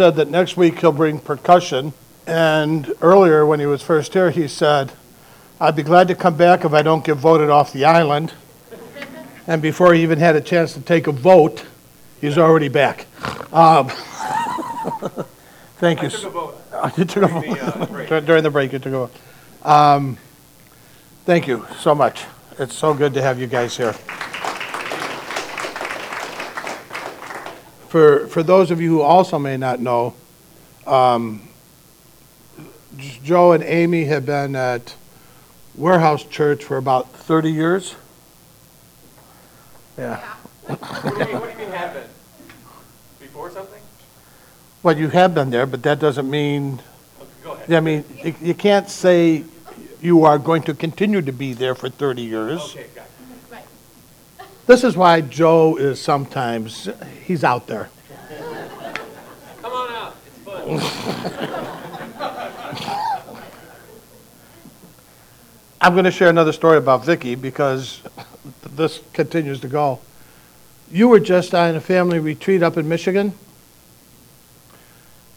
said that next week he'll bring percussion. And earlier, when he was first here, he said, I'd be glad to come back if I don't get voted off the island. And before he even had a chance to take a vote, he's already back. Um, Thank you. I took a vote. Uh, took a During the, uh, break. During the break, you took a vote. Um, Thank you so much. It's so good to have you guys here. For, for those of you who also may not know, um, Joe and Amy have been at Warehouse Church for about 30 years. Yeah. What do you mean, what do you mean have been? Before something? Well, you have been there, but that doesn't mean Okay, Go ahead. I mean, you- you can't say you are going to continue to be there for 30 years. Okay, got it. This is why Joe is sometimes, he's out there. Come on out, it's fun. I'm going to share another story about Vicky because this continues to go. You were just on a family retreat up in Michigan,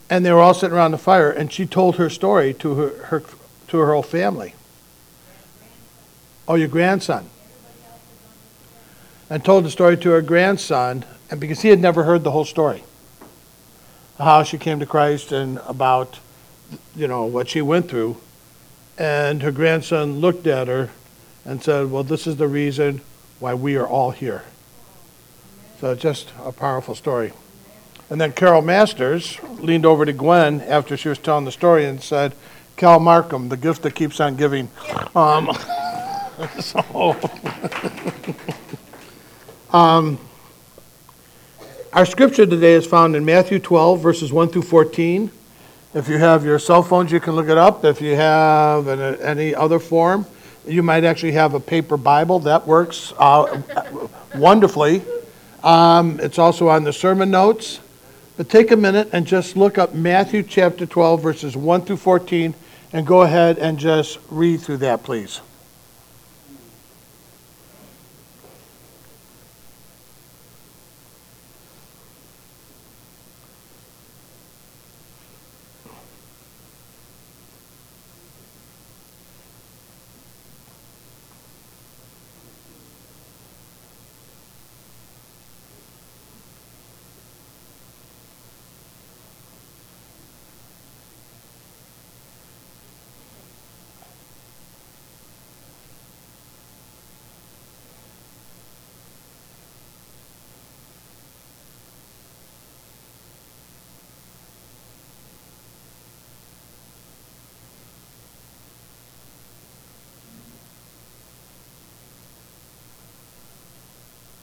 and they were all sitting around the fire, and she told her story to her, her to her whole family. Oh, your grandson. And told the story to her grandson, and because he had never heard the whole story, how she came to Christ and about, you know, what she went through. And her grandson looked at her and said, Well, this is the reason why we are all here. So just a powerful story. And then Carol Masters leaned over to Gwen after she was telling the story and said, Cal Markham, the gift that keeps on giving. Um, so, um, our scripture today is found in Matthew 12, verses 1 through 14. If you have your cell phones, you can look it up. If you have an- any other form, you might actually have a paper Bible. That works uh, wonderfully. Um, It's also on the sermon notes. But take a minute and just look up Matthew chapter 12, verses 1 through 14, and go ahead and just read through that, please.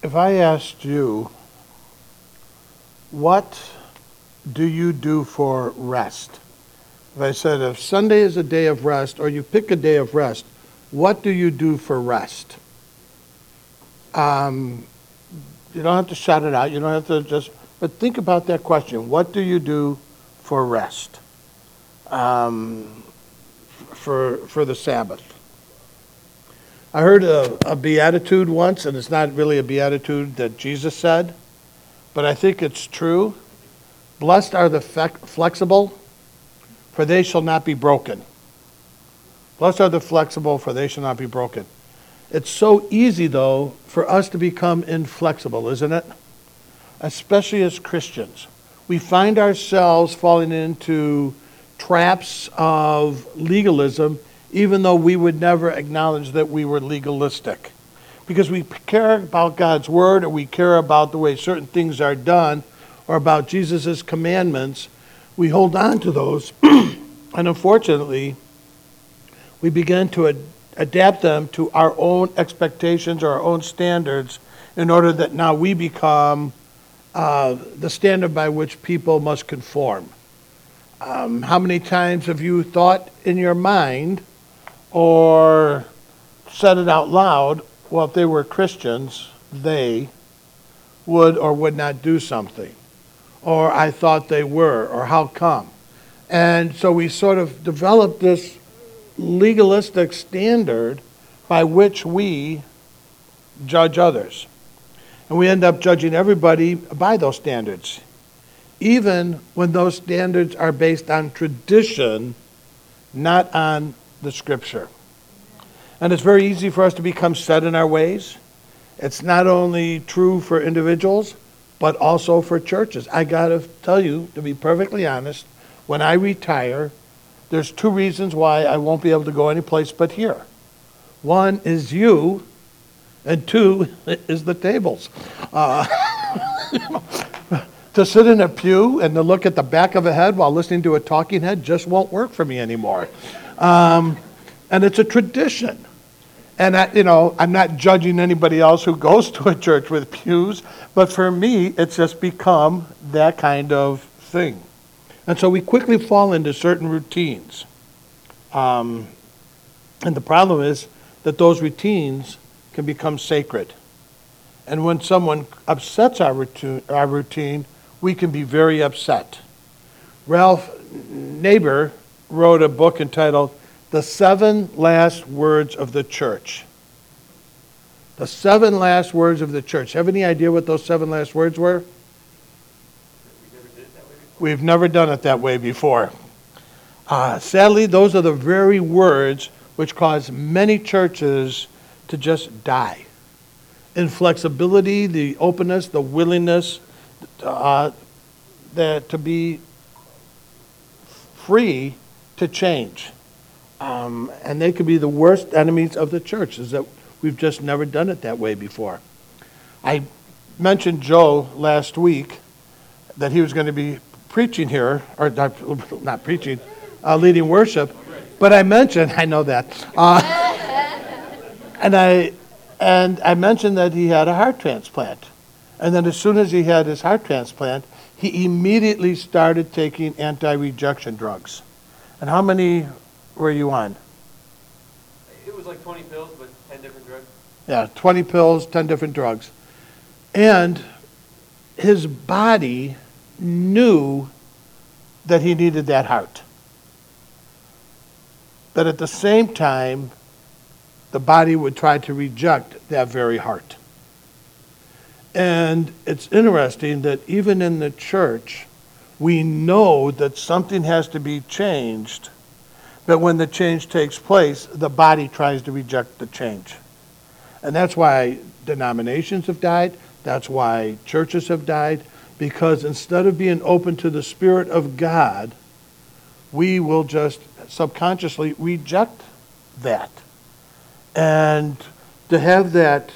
If I asked you, what do you do for rest? If I said, if Sunday is a day of rest, or you pick a day of rest, what do you do for rest? Um, you don't have to shout it out. You don't have to just, but think about that question. What do you do for rest? Um, for, for the Sabbath. I heard a, a beatitude once, and it's not really a beatitude that Jesus said, but I think it's true. Blessed are the flexible, for they shall not be broken. Blessed are the flexible, for they shall not be broken. It's so easy, though, for us to become inflexible, isn't it? Especially as Christians. We find ourselves falling into traps of legalism, even though we would never acknowledge that we were legalistic. Because we care about God's word, or we care about the way certain things are done, or about Jesus' commandments, we hold on to those. and unfortunately, we begin to ad- adapt them to our own expectations or our own standards in order that now we become uh, the standard by which people must conform. Um, how many times have you thought in your mind or said it out loud, well, if they were Christians, they would or would not do something? Or I thought they were, or how come? And so we sort of developed this legalistic standard by which we judge others. And we end up judging everybody by those standards. even when those standards are based on tradition, not on the scripture. And it's very easy for us to become set in our ways. It's not only true for individuals, but also for churches. I got to tell you, to be perfectly honest, when I retire, there's two reasons why I won't be able to go anyplace but here. One is you, and two is the tables. Uh, to sit in a pew and to look at the back of a head while listening to a talking head just won't work for me anymore. Um, and it's a tradition. And I, you know, I'm not judging anybody else who goes to a church with pews, but for me, it's just become that kind of thing. And so we quickly fall into certain routines. Um, and the problem is that those routines can become sacred. And when someone upsets our routine, our routine, we can be very upset. Ralph Neighbour wrote a book entitled The Seven Last Words of the Church. The seven last words of the church. Have any idea what those seven last words were? We've never done it that way before. Uh, sadly, those are the very words which cause many churches to just die. Inflexibility, the openness, the willingness uh, that to be free to change. Um, and they could be the worst enemies of the church, is that we've just never done it that way before. I mentioned Joe last week that he was going to be preaching here, or not, not preaching, uh, leading worship. But I mentioned, I know that, uh, and I and I mentioned that he had a heart transplant, and then as soon as he had his heart transplant, he immediately started taking anti-rejection drugs. And how many were you on? It was like 20 pills, but 10 different drugs. Yeah, 20 pills, 10 different drugs. And his body knew that he needed that heart. But at the same time, the body would try to reject that very heart. And it's interesting that even in the church, we know that something has to be changed, but when the change takes place, the body tries to reject the change. And that's why denominations have died. That's why churches have died. Because instead of being open to the Spirit of God, we will just subconsciously reject that. And to have that,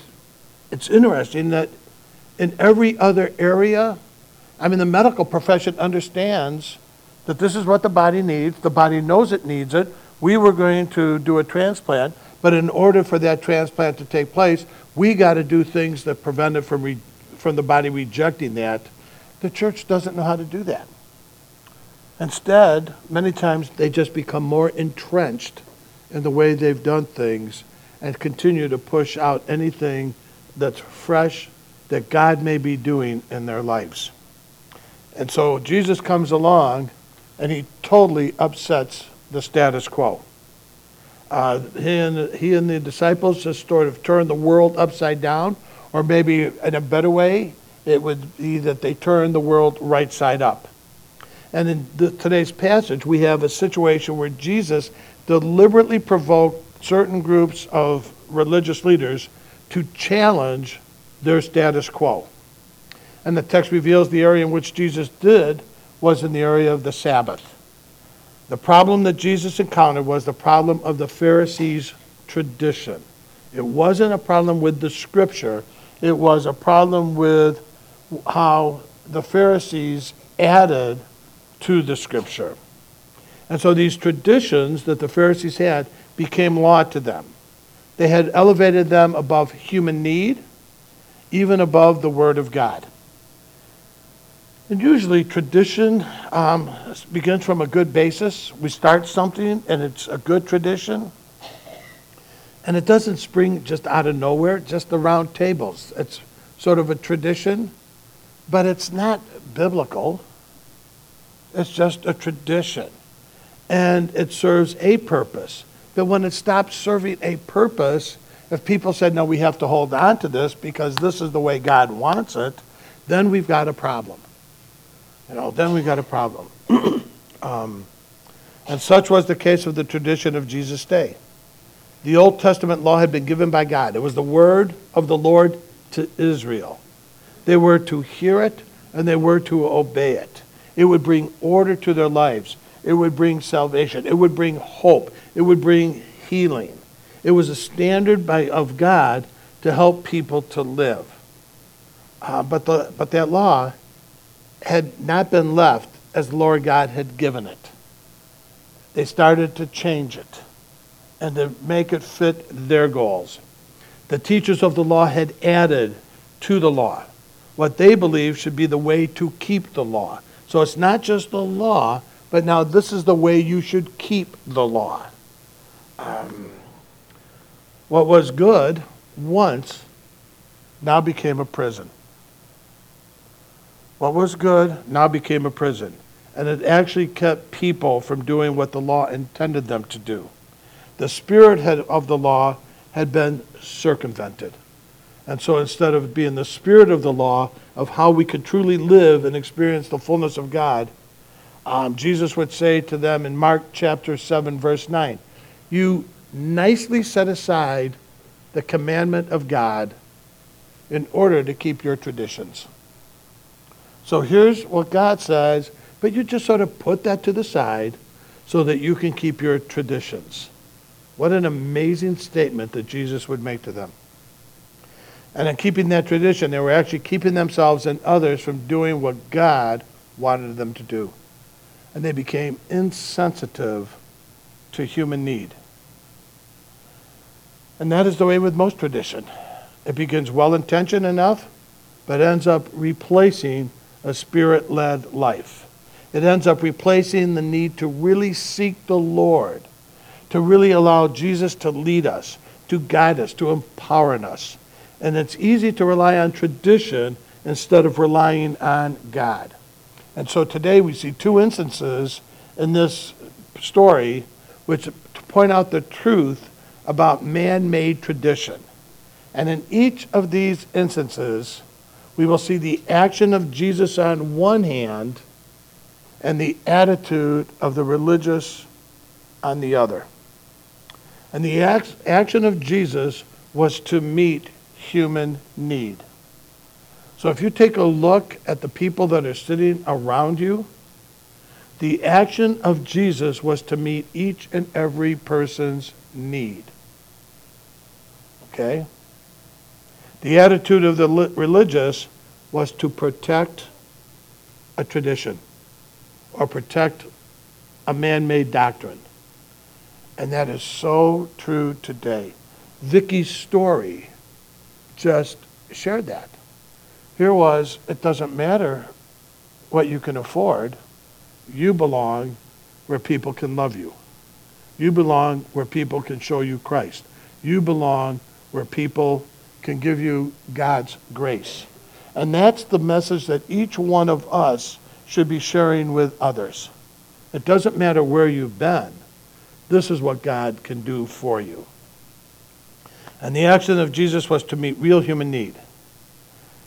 it's interesting that in every other area, I mean, the medical profession understands that this is what the body needs. The body knows it needs it. We were going to do a transplant, but in order for that transplant to take place, we got to do things that prevent it from, re- from the body rejecting that. The church doesn't know how to do that. Instead, many times they just become more entrenched in the way they've done things and continue to push out anything that's fresh that God may be doing in their lives. And so Jesus comes along and he totally upsets the status quo. Uh, he, and, he and the disciples just sort of turned the world upside down, or maybe in a better way, it would be that they turned the world right side up. And in the, today's passage, we have a situation where Jesus deliberately provoked certain groups of religious leaders to challenge their status quo. And the text reveals the area in which Jesus did was in the area of the Sabbath. The problem that Jesus encountered was the problem of the Pharisees' tradition. It wasn't a problem with the scripture, it was a problem with how the Pharisees added to the scripture. And so these traditions that the Pharisees had became law to them. They had elevated them above human need, even above the Word of God. And usually, tradition um, begins from a good basis. We start something, and it's a good tradition. And it doesn't spring just out of nowhere, just the round tables. It's sort of a tradition, but it's not biblical. It's just a tradition. And it serves a purpose. But when it stops serving a purpose, if people said, no, we have to hold on to this because this is the way God wants it, then we've got a problem. You know, then we got a problem. Um, And such was the case of the tradition of Jesus' day. The Old Testament law had been given by God. It was the word of the Lord to Israel. They were to hear it and they were to obey it. It would bring order to their lives. It would bring salvation. It would bring hope. It would bring healing. It was a standard by, of God to help people to live. Uh, but, the, but that law had not been left as the Lord God had given it. They started to change it and to make it fit their goals. The teachers of the law had added to the law what they believed should be the way to keep the law. So it's not just the law, but now this is the way you should keep the law. Um, what was good once now became a prison. What was good now became a prison. And it actually kept people from doing what the law intended them to do. The spirit had, of the law had been circumvented. And so instead of being the spirit of the law, of how we could truly live and experience the fullness of God, um, Jesus would say to them in Mark chapter 7, verse 9, You nicely set aside the commandment of God in order to keep your traditions. So here's what God says, but you just sort of put that to the side so that you can keep your traditions. What an amazing statement that Jesus would make to them. And in keeping that tradition, they were actually keeping themselves and others from doing what God wanted them to do. And they became insensitive to human need. And that is the way with most tradition. It begins well intentioned enough, but ends up replacing a spirit led life. It ends up replacing the need to really seek the Lord, to really allow Jesus to lead us, to guide us, to empower us. And it's easy to rely on tradition instead of relying on God. And so today we see two instances in this story which point out the truth about man made tradition. And in each of these instances, we will see the action of Jesus on one hand and the attitude of the religious on the other. And the act, action of Jesus was to meet human need. So if you take a look at the people that are sitting around you, the action of Jesus was to meet each and every person's need. Okay? The attitude of the religious was to protect a tradition or protect a man made doctrine. And that is so true today. Vicky's story just shared that. Here was it doesn't matter what you can afford, you belong where people can love you. You belong where people can show you Christ. You belong where people can give you God's grace. And that's the message that each one of us should be sharing with others. It doesn't matter where you've been, this is what God can do for you. And the action of Jesus was to meet real human need.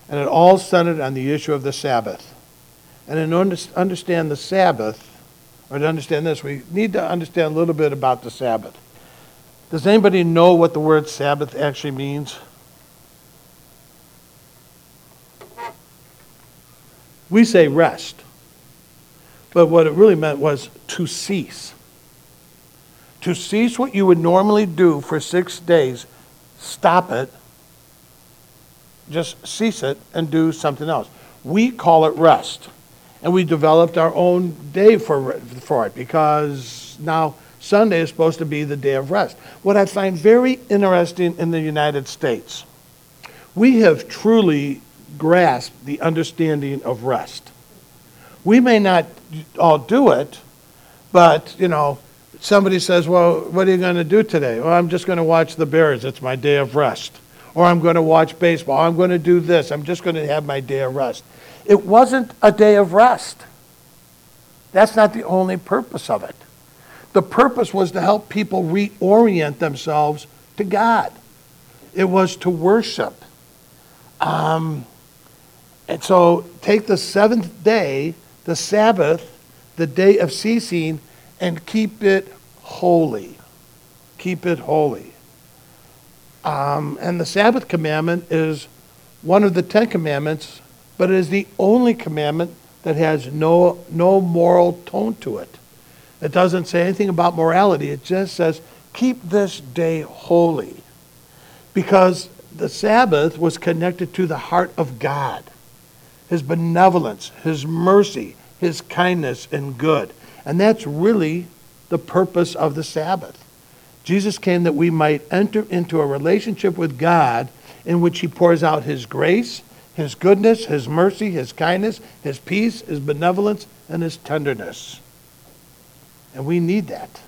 And it all centered on the issue of the Sabbath. And in order to understand the Sabbath, or to understand this, we need to understand a little bit about the Sabbath. Does anybody know what the word Sabbath actually means? We say rest. But what it really meant was to cease. To cease what you would normally do for six days, stop it, just cease it, and do something else. We call it rest. And we developed our own day for, for it because now Sunday is supposed to be the day of rest. What I find very interesting in the United States, we have truly grasped the understanding of rest. We may not all do it, but, you know, somebody says, Well, what are you going to do today? Well, I'm just going to watch the Bears. It's my day of rest. Or I'm going to watch baseball. I'm going to do this. I'm just going to have my day of rest. It wasn't a day of rest. That's not the only purpose of it. The purpose was to help people reorient themselves to God, it was to worship. Um, and so take the seventh day the Sabbath, the day of ceasing, and keep it holy. Keep it holy. Um, and the Sabbath commandment is one of the Ten Commandments, but it is the only commandment that has no, no moral tone to it. It doesn't say anything about morality. It just says, keep this day holy. Because the Sabbath was connected to the heart of God, His benevolence, His mercy, His kindness, and good. And that's really the purpose of the Sabbath. Jesus came that we might enter into a relationship with God in which He pours out His grace, His goodness, His mercy, His kindness, His peace, His benevolence, and His tenderness. And we need that.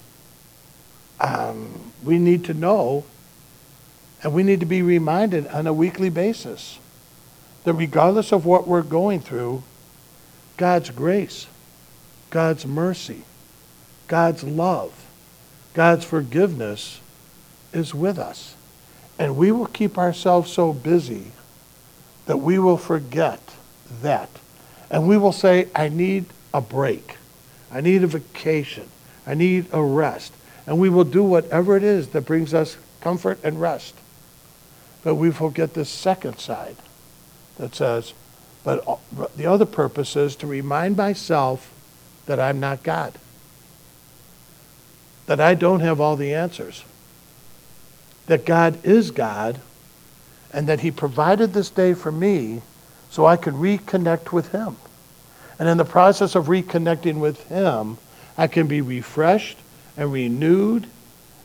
Um, we need to know, and we need to be reminded on a weekly basis that regardless of what we're going through, God's grace, God's mercy, God's love, God's forgiveness is with us. And we will keep ourselves so busy that we will forget that. And we will say, I need a break. I need a vacation. I need a rest. And we will do whatever it is that brings us comfort and rest. But we forget the second side that says, but the other purpose is to remind myself that I'm not God, that I don't have all the answers, that God is God, and that He provided this day for me so I could reconnect with Him. And in the process of reconnecting with Him, I can be refreshed and renewed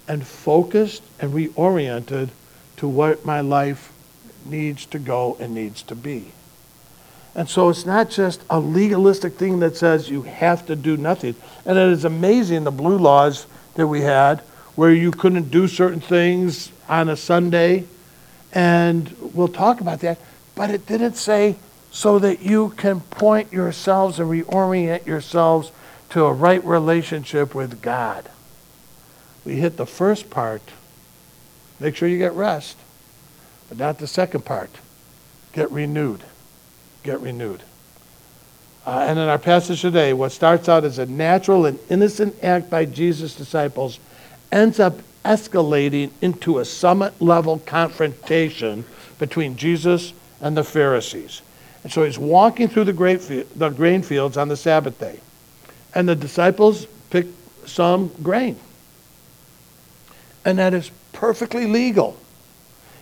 and focused and reoriented to what my life needs to go and needs to be. And so it's not just a legalistic thing that says you have to do nothing. And it is amazing the blue laws that we had where you couldn't do certain things on a Sunday. And we'll talk about that. But it didn't say so that you can point yourselves and reorient yourselves to a right relationship with God. We hit the first part. Make sure you get rest, but not the second part. Get renewed. Get renewed. Uh, and in our passage today, what starts out as a natural and innocent act by Jesus' disciples ends up escalating into a summit level confrontation between Jesus and the Pharisees. And so he's walking through the, grape the grain fields on the Sabbath day. And the disciples pick some grain. And that is perfectly legal.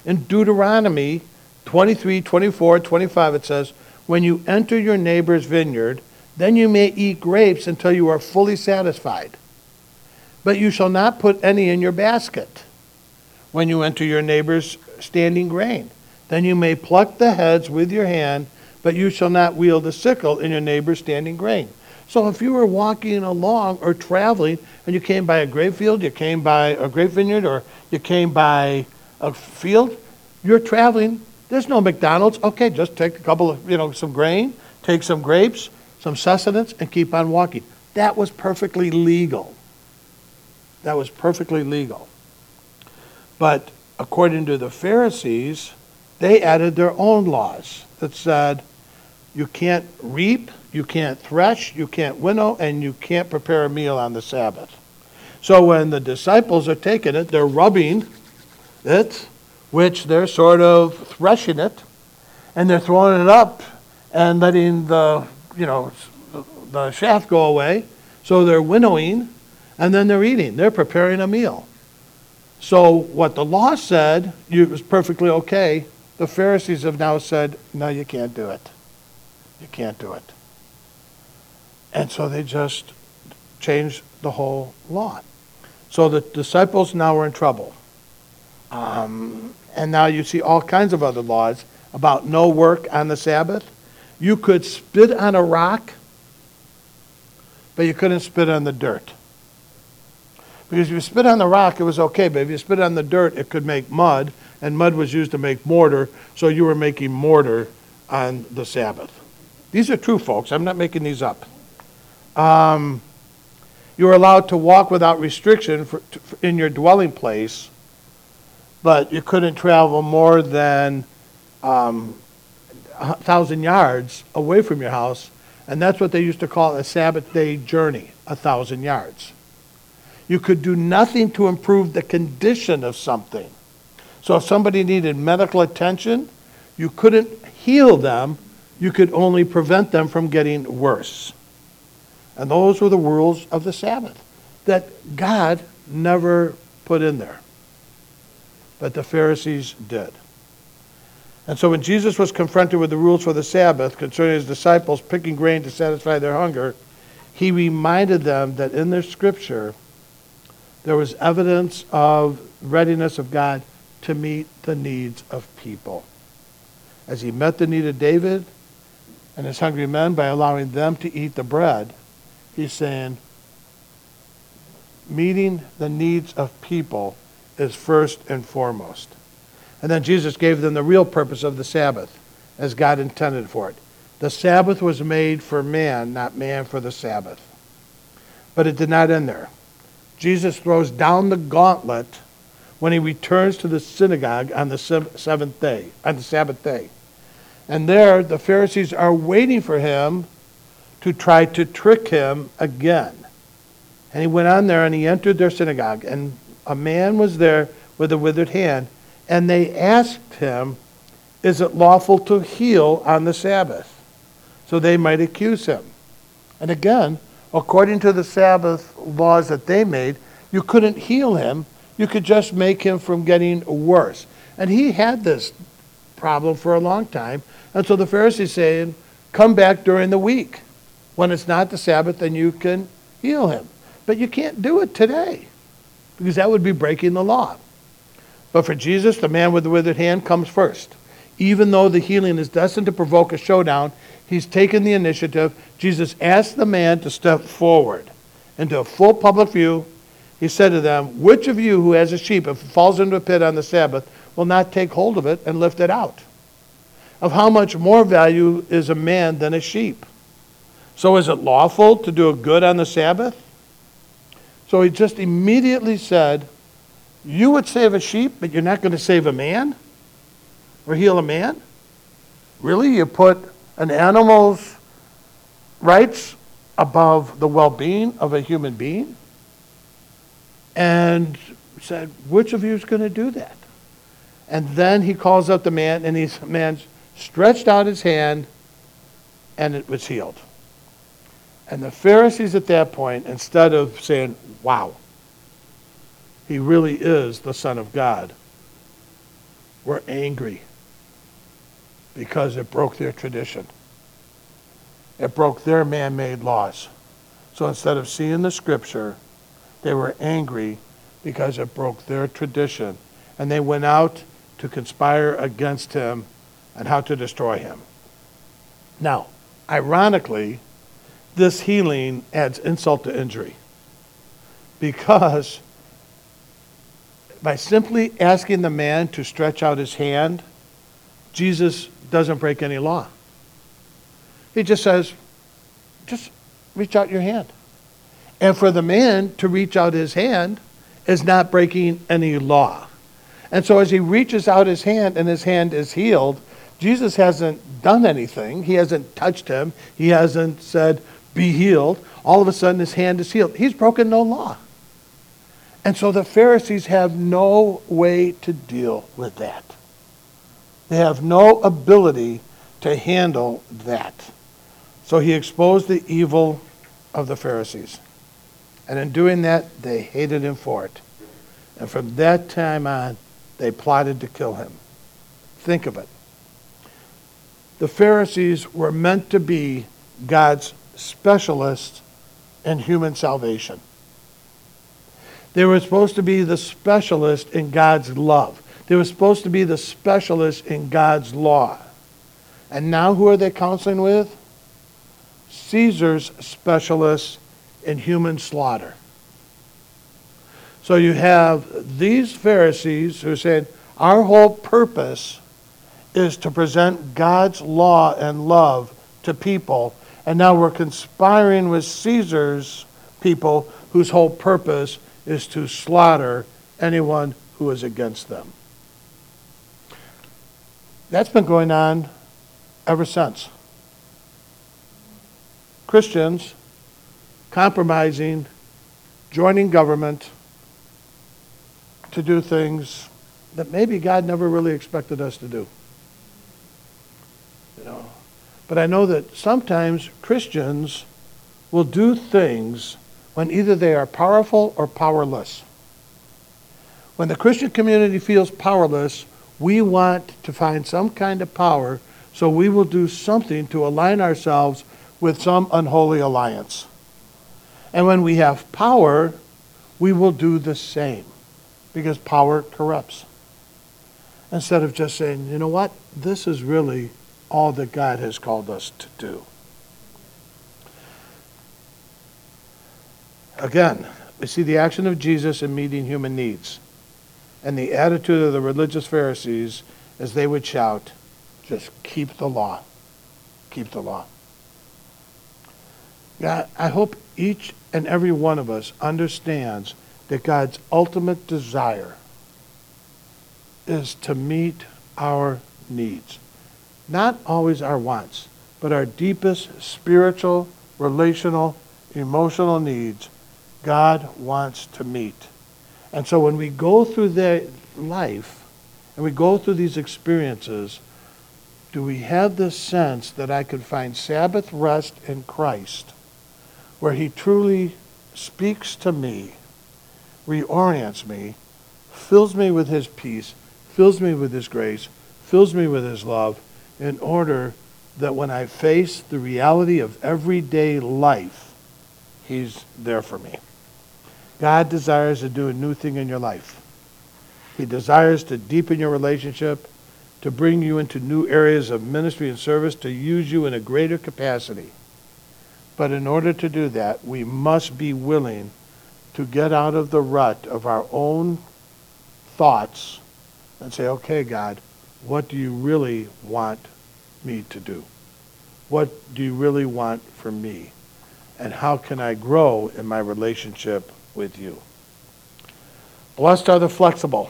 In Deuteronomy 23, 24, 25, it says, When you enter your neighbor's vineyard, then you may eat grapes until you are fully satisfied. But you shall not put any in your basket when you enter your neighbor's standing grain. Then you may pluck the heads with your hand, but you shall not wield a sickle in your neighbor's standing grain. So if you were walking along or traveling and you came by a grape field, you came by a grape vineyard, or you came by a field, you're traveling. There's no McDonald's. Okay, just take a couple of, you know, some grain, take some grapes, some sustenance, and keep on walking. That was perfectly legal. That was perfectly legal. But according to the Pharisees, they added their own laws that said you can't reap, you can't thresh, you can't winnow, and you can't prepare a meal on the Sabbath. So when the disciples are taking it, they're rubbing it, which they're sort of threshing it, and they're throwing it up and letting the, you know, the shaft go away. So they're winnowing, and then they're eating. They're preparing a meal. So what the law said you, was perfectly okay. The Pharisees have now said, no, you can't do it. You can't do it. And so they just changed the whole law. So the disciples now are in trouble. Um, and now you see all kinds of other laws about no work on the Sabbath. You could spit on a rock, but you couldn't spit on the dirt. Because if you spit on the rock, it was okay, but if you spit on the dirt, it could make mud, and mud was used to make mortar, so you were making mortar on the Sabbath. These are true, folks. I'm not making these up. Um, you were allowed to walk without restriction for, in your dwelling place, but you couldn't travel more than um, a thousand yards away from your house, And that's what they used to call a Sabbath day journey, a thousand yards. You could do nothing to improve the condition of something. So if somebody needed medical attention, you couldn't heal them, you could only prevent them from getting worse. And those were the rules of the Sabbath that God never put in there. But the Pharisees did. And so when Jesus was confronted with the rules for the Sabbath concerning his disciples picking grain to satisfy their hunger, he reminded them that in their scripture there was evidence of readiness of God to meet the needs of people. As he met the need of David and his hungry men by allowing them to eat the bread, he's saying, meeting the needs of people is first and foremost. And then Jesus gave them the real purpose of the Sabbath as God intended for it. The Sabbath was made for man, not man for the Sabbath. But it did not end there. Jesus throws down the gauntlet when he returns to the synagogue on the seventh day, on the Sabbath day. And there, the Pharisees are waiting for him to try to trick him again. And he went on there and he entered their synagogue, and a man was there with a withered hand, and they asked him, Is it lawful to heal on the Sabbath? So they might accuse him. And again, according to the Sabbath laws that they made, you couldn't heal him. You could just make him from getting worse. And he had this problem for a long time. And so the Pharisees saying, come back during the week. When it's not the Sabbath, then you can heal him. But you can't do it today because that would be breaking the law. But for Jesus, the man with the withered hand comes first. Even though the healing is destined to provoke a showdown, he's taken the initiative. Jesus asked the man to step forward into a full public view. He said to them, Which of you who has a sheep, if it falls into a pit on the Sabbath, will not take hold of it and lift it out? Of how much more value is a man than a sheep? So is it lawful to do a good on the Sabbath? So he just immediately said, You would save a sheep, but you're not going to save a man or heal a man? Really? You put an animal's rights above the well being of a human being? And said, Which of you is going to do that? And then he calls up the man, and the man stretched out his hand, and it was healed. And the Pharisees at that point, instead of saying, wow, he really is the Son of God, were angry because it broke their tradition. It broke their man made laws. So instead of seeing the scripture, they were angry because it broke their tradition. And they went out to conspire against him and how to destroy him. Now, ironically, this healing adds insult to injury. Because by simply asking the man to stretch out his hand, Jesus doesn't break any law. He just says, just reach out your hand. And for the man to reach out his hand is not breaking any law. And so as he reaches out his hand and his hand is healed, Jesus hasn't done anything. He hasn't touched him. He hasn't said, be healed. All of a sudden, his hand is healed. He's broken no law. And so the Pharisees have no way to deal with that. They have no ability to handle that. So he exposed the evil of the Pharisees. And in doing that, they hated him for it. And from that time on, they plotted to kill him. Think of it. The Pharisees were meant to be God's specialists in human salvation. They were supposed to be the specialist in God's love. They were supposed to be the specialist in God's law. And now who are they counseling with? Caesar's specialists in human slaughter. So you have these Pharisees who said, Our whole purpose is to present God's law and love to people and now we're conspiring with Caesar's people whose whole purpose is to slaughter anyone who is against them. That's been going on ever since. Christians compromising, joining government to do things that maybe God never really expected us to do. You know, but I know that sometimes Christians will do things when either they are powerful or powerless. When the Christian community feels powerless, we want to find some kind of power, so we will do something to align ourselves with some unholy alliance. And when we have power, we will do the same because power corrupts. Instead of just saying, you know what, this is really all that God has called us to do. Again, we see the action of Jesus in meeting human needs and the attitude of the religious Pharisees as they would shout, just keep the law. Keep the law. God, I hope each and every one of us understands that God's ultimate desire is to meet our needs. Not always our wants, but our deepest spiritual, relational, emotional needs God wants to meet. And so when we go through the life and we go through these experiences, do we have this sense that I could find Sabbath rest in Christ, where He truly speaks to me, reorients me, fills me with His peace, fills me with His grace, fills me with His love, in order that when I face the reality of everyday life, He's there for me. God desires to do a new thing in your life. He desires to deepen your relationship, to bring you into new areas of ministry and service, to use you in a greater capacity. But in order to do that, we must be willing to get out of the rut of our own thoughts and say, okay, God, what do you really want me to do? What do you really want from me? And how can I grow in my relationship with you? Blessed are the flexible,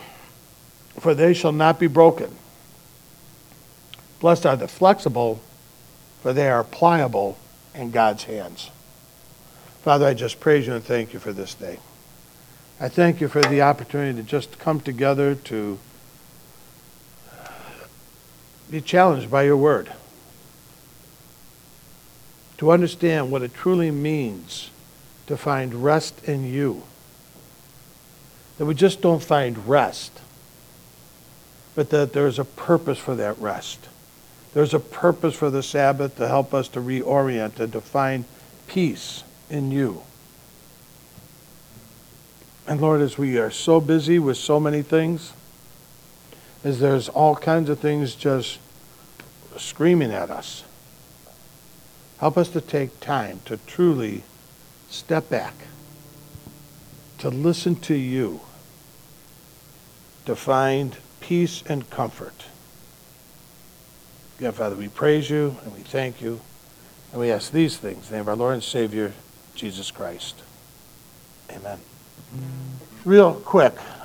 for they shall not be broken. Blessed are the flexible, for they are pliable in God's hands. Father, I just praise you and thank you for this day. I thank you for the opportunity to just come together to be challenged by your word, to understand what it truly means to find rest in you. That we just don't find rest, but that there's a purpose for that rest. There's a purpose for the Sabbath to help us to reorient and to find peace in you. And Lord, as we are so busy with so many things, as there's all kinds of things just screaming at us, help us to take time to truly step back, to listen to you, to find peace and comfort. Again, Father, we praise you and we thank you, and we ask these things in the name of our Lord and Savior, Jesus Christ. Amen. Real quick,